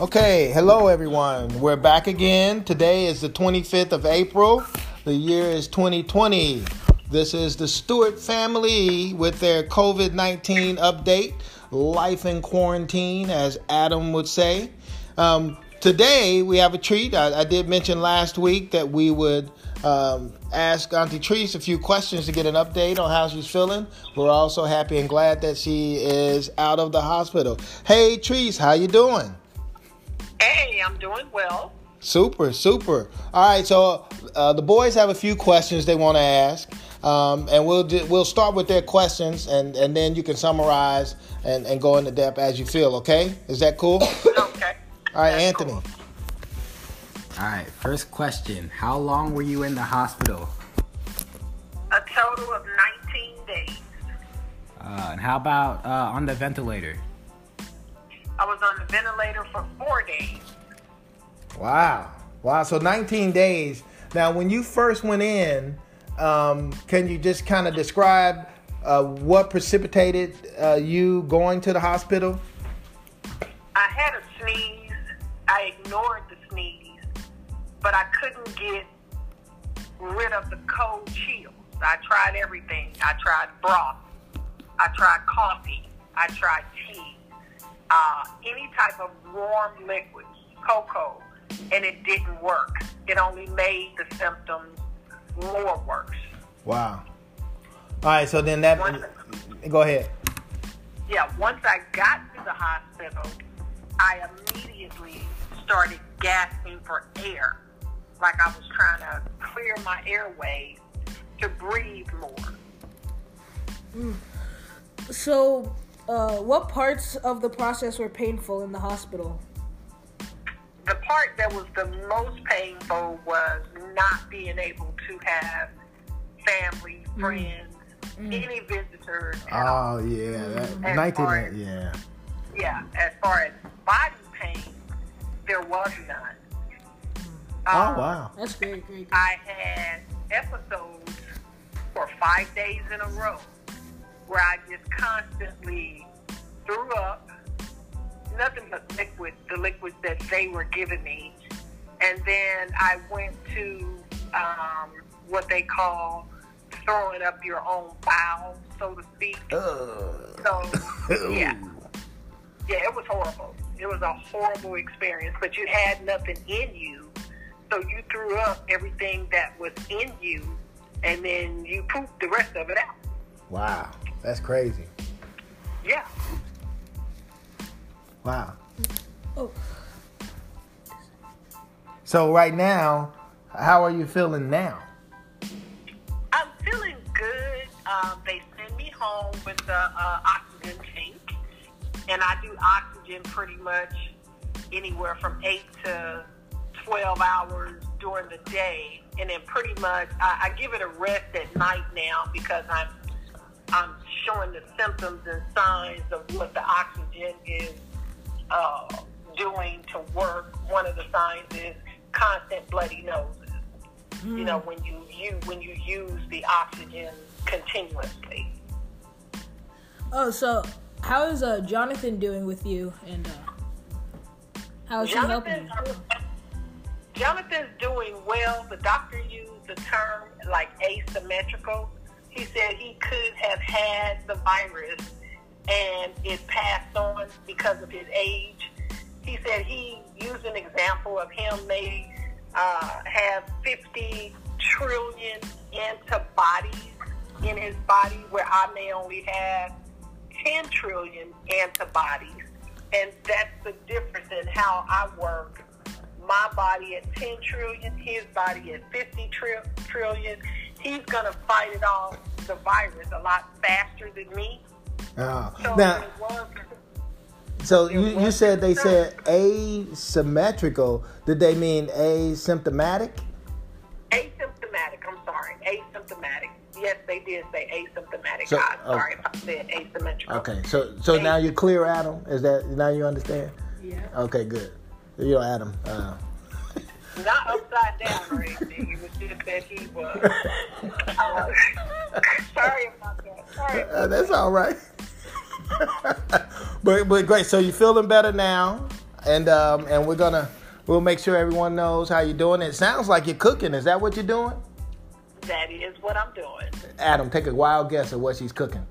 Okay, hello everyone. We're back again. Today is the 25th of April. The year is 2020. This is the Stewart family with their COVID 19 update, life in quarantine, as Adam would say. Um, today we have a treat. I, I, did mention last week that we would um, ask Auntie Treese a few questions to get an update on how she's feeling. We're also happy and glad that she is out of the hospital. Hey Treese, how you doing? Hey, I'm doing well. Super, super. All right, so uh, the boys have a few questions they want to ask, um, and we'll do, we'll start with their questions, and, and then you can summarize and, and go into depth as you feel. Okay, is that cool? okay. All right, That's Anthony. Cool. All right, first question: How long were you in the hospital? A total of 19 days. Uh, and how about uh, on the ventilator? I was on the ventilator for four days. Wow. Wow. So 19 days. Now, when you first went in, um, can you just kind of describe uh, what precipitated uh, you going to the hospital? I had a sneeze. I ignored the sneeze, but I couldn't get rid of the cold chills. I tried everything. I tried broth. I tried coffee. I tried tea. Uh, any type of warm liquids, cocoa, and it didn't work. It only made the symptoms more worse. Wow. All right, so then that. Once, go ahead. Yeah, once I got to the hospital, I immediately started gasping for air, like I was trying to clear my airways to breathe more. Mm. So, uh, what parts of the process were painful in the hospital? the part that was the most painful was not being able to have family, mm. friends, mm. any visitors. Oh yeah, that, nineteen. As, yeah. Yeah, as far as body pain, there was none. Oh um, wow, that's great, great. I had episodes for five days in a row where I just constantly threw up nothing but liquid, the liquids that they were giving me. And then I went to um, what they call throwing up your own bowels, so to speak. So, yeah. Yeah, it was horrible. It was a horrible experience, but you had nothing in you. So you threw up everything that was in you, and then you pooped the rest of it out. Wow, that's crazy. Yeah. Wow. Oh. So right now, how are you feeling now? I'm feeling good. Um, they send me home with the uh, oxygen tank, and I do oxygen pretty much anywhere from eight to twelve hours during the day, and then pretty much I, I give it a rest at night now because I'm I'm showing the symptoms and signs of what the oxygen is uh, doing to work, one of the signs is constant bloody noses. Mm. You know, hmm. when you, you when you use the oxygen continuously. Oh, so how is uh, Jonathan doing with you, and uh, how is he helping? Jonathan's doing well. The doctor used the term like asymmetrical. He said he could have had the virus and it passed on because of his age. He said he used an example of him may uh, have 50 trillion antibodies in his body, where I may only have 10 trillion antibodies. And that's the difference in how I work. My body at 10 trillion, his body at 50 tri- trillion. He's going to fight it off, the virus, a lot faster than me uh, so now, so you, you said they said asymmetrical. Did they mean asymptomatic? Asymptomatic. I'm sorry, asymptomatic. Yes, they did say asymptomatic. So, I'm okay. sorry if I said asymmetrical. Okay, so so now you're clear, Adam. Is that now you understand? Yeah. Okay, good. You know, Adam. Uh, not upside down or anything. It was just that he was. Uh, sorry about that. Sorry. Uh, that's all right. but but great. So you're feeling better now. and um, and we're gonna we'll make sure everyone knows how you're doing. It sounds like you're cooking. Is that what you're doing? That is what I'm doing. Adam, take a wild guess at what she's cooking.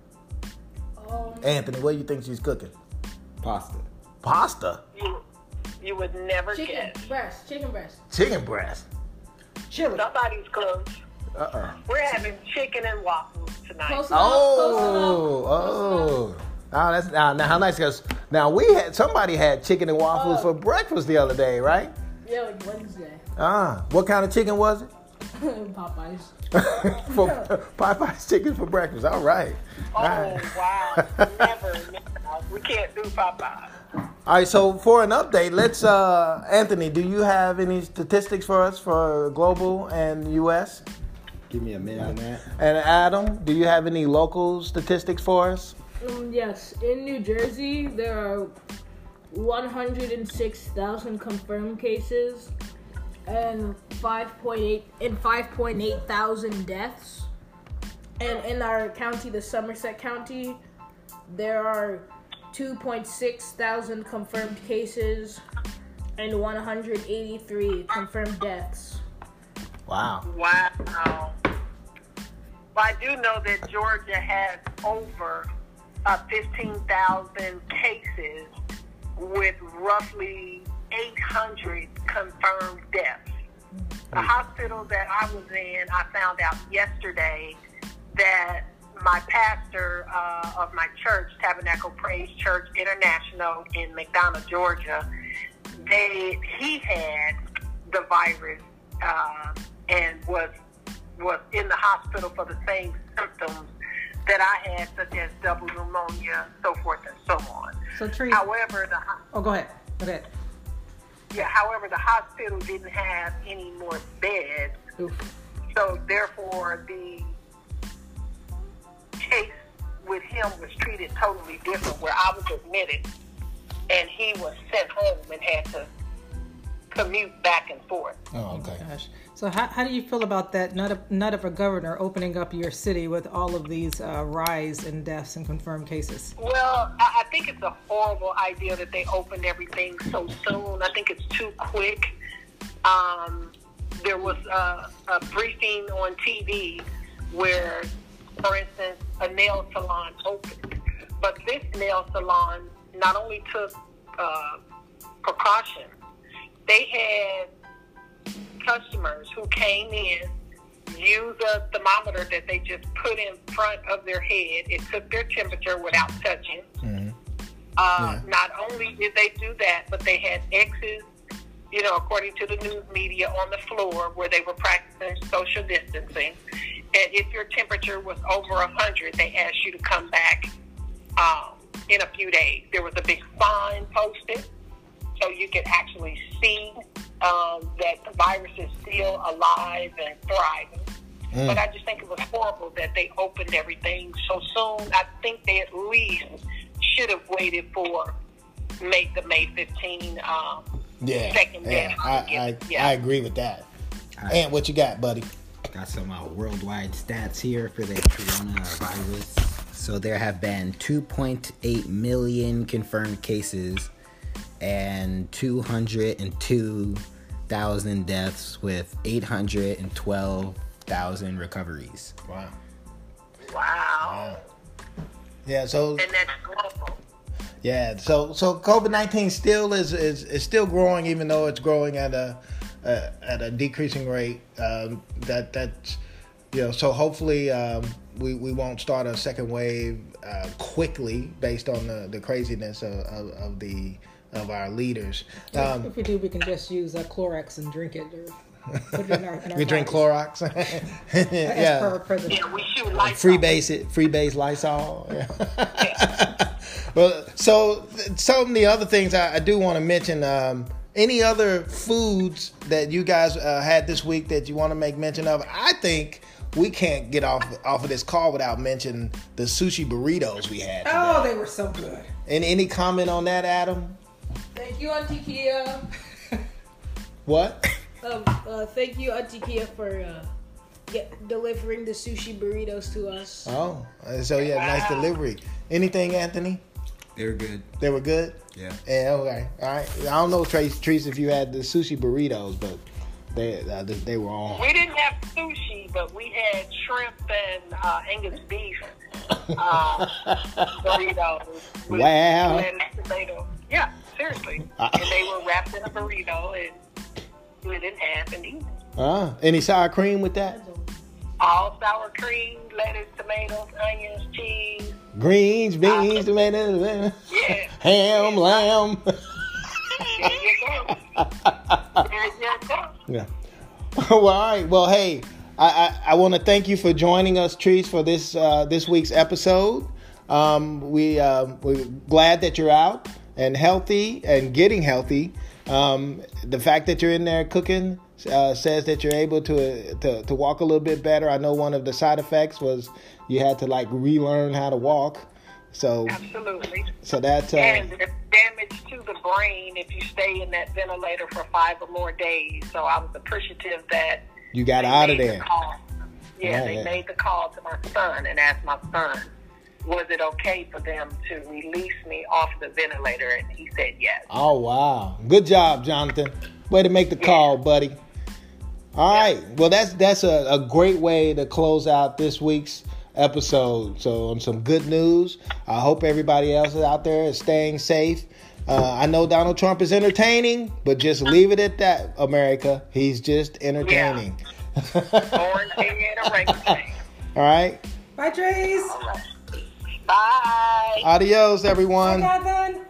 Um, Anthony, what do you think she's cooking? Pasta. Pasta, You, you would never chicken guess. breast, chicken breast. chicken breast. Chili. Somebody's close. Uh uh We're having chicken and waffles tonight. Close enough. Oh, close enough, oh. Oh, that's now, now how nice because now we had somebody had chicken and waffles Oh. for breakfast the other day, right? Yeah, like Wednesday. Ah, what kind of chicken was it? Popeyes. for Popeyes chicken for breakfast. All right. Oh right. wow! never, never. We can't do Popeye. All right. So for an update, let's. Uh, Anthony, do you have any statistics for us for global and U.S. Give me a minute on that. and Adam? Do you have any local statistics for us? Um, yes, in New Jersey, there are 106,000 confirmed cases and 5.8 and 5.8 thousand deaths. And in our county, the Somerset County, there are 2.6 thousand confirmed cases and 183 confirmed deaths. Wow. Wow. Well, I do know that Georgia has over uh, 15,000 cases with roughly 800 confirmed deaths. The hospital that I was in, I found out yesterday that my pastor uh, of my church, Tabernacle Praise Church International in McDonough, Georgia, they he had the virus uh, and was was in the hospital for the same symptoms that I had, such as double pneumonia, so forth and so on. So Tree. However, the Oh, go ahead. Go ahead. yeah, however, the hospital didn't have any more beds, Oof. so therefore the with him was treated totally different. Where I was admitted, and he was sent home and had to commute back and forth. Oh, okay. Gosh. So how, how do you feel about that nut of, nut of a governor opening up your city with all of these uh, rise in deaths and confirmed cases? Well, I, I think it's a horrible idea that they opened everything so soon. I think it's too quick. Um, there was a, a briefing on TV where, for instance, a nail salon opened, but this nail salon not only took uh, precautions, they had customers who came in, used a thermometer that they just put in front of their head. It took their temperature without touching. Uh, Yeah. Not only did they do that, but they had X's, you know, according to the news media, on the floor where they were practicing social distancing. And if your temperature was over 100, they asked you to come back um, in a few days. There was a big sign posted so you could actually see um, that the virus is still alive and thriving. But I just think it was horrible that they opened everything so soon. I think they at least should have waited for May the May 15 um, Yeah. second Yeah. day. I, I, Yeah. I agree with that. And what you got, buddy? Got some uh, worldwide stats here for the coronavirus. So there have been 2.8 million confirmed cases and 202,000 deaths with 812,000 recoveries. Wow. Wow. Yeah. So And that's global. yeah. So so COVID nineteen still is, is is still growing, even though it's growing at a uh, at a decreasing rate. Um, that that's you know. So hopefully um, we we won't start a second wave uh, quickly based on the, the craziness of, of, of the of our leaders. Um, if we do, we can just use uh, Clorox and drink it. Or put it in our, in our we drink bodies. Clorox. Yeah. Yeah, we shoot lights Free base it, free base Lysol. Yeah. well, so some of the other things I, I do want to mention. Um, any other foods that you guys uh, had this week that you want to make mention of? I think we can't get off off of this call without mentioning the sushi burritos we had. Oh, they were so good. And any comment on that, Adam? Thank you, Auntie Kia. What? Um, uh, thank you, Auntie Kia, for uh, get, delivering the sushi burritos to us. Oh, uh, so yeah, nice delivery. Anything, Anthony? They were good. They were good. Yeah. Yeah. Okay. All right. I don't know, Trace, Trace, if you had the sushi burritos, but they uh, they- they were on. We didn't have sushi, but we had shrimp and uh, Angus beef uh, burritos. with Wow. lettuce, tomato. Yeah, seriously. Uh, and they were wrapped in a burrito and split in half and eaten. Uh, any sour cream with that? All sour cream, lettuce, tomatoes, onions, cheese. Greens, beans, tomatoes, Yeah. ham, lamb. There you go. There you go. Yeah. well, all right. Well, hey, I I, I want to thank you for joining us, Trees, for this uh, this week's episode. Um, we uh, we're glad that you're out and healthy and getting healthy. Um, the fact that you're in there cooking uh, says that you're able to, to to walk a little bit better. I know one of the side effects was you had to like relearn how to walk. So Absolutely. so that's uh, And there's damage to the brain if you stay in that ventilator for five or more days. So I was appreciative that you got out of made the there. call. Yeah, Yeah, they yeah. made the call to my son and asked my son, was it okay for them to release me off the ventilator? And he said yes. Oh wow! Good job, Jonathan. Way to make the call, buddy. All right. Well, that's that's a, a great way to close out this week's episode. So, on some good news. I hope everybody else out there is staying safe. Uh, I know Donald Trump is entertaining, but just leave it at that, America. He's just entertaining. Orange head, orangutan. All right. Bye, Trace. Bye. Adios, everyone. Bye, Jonathan.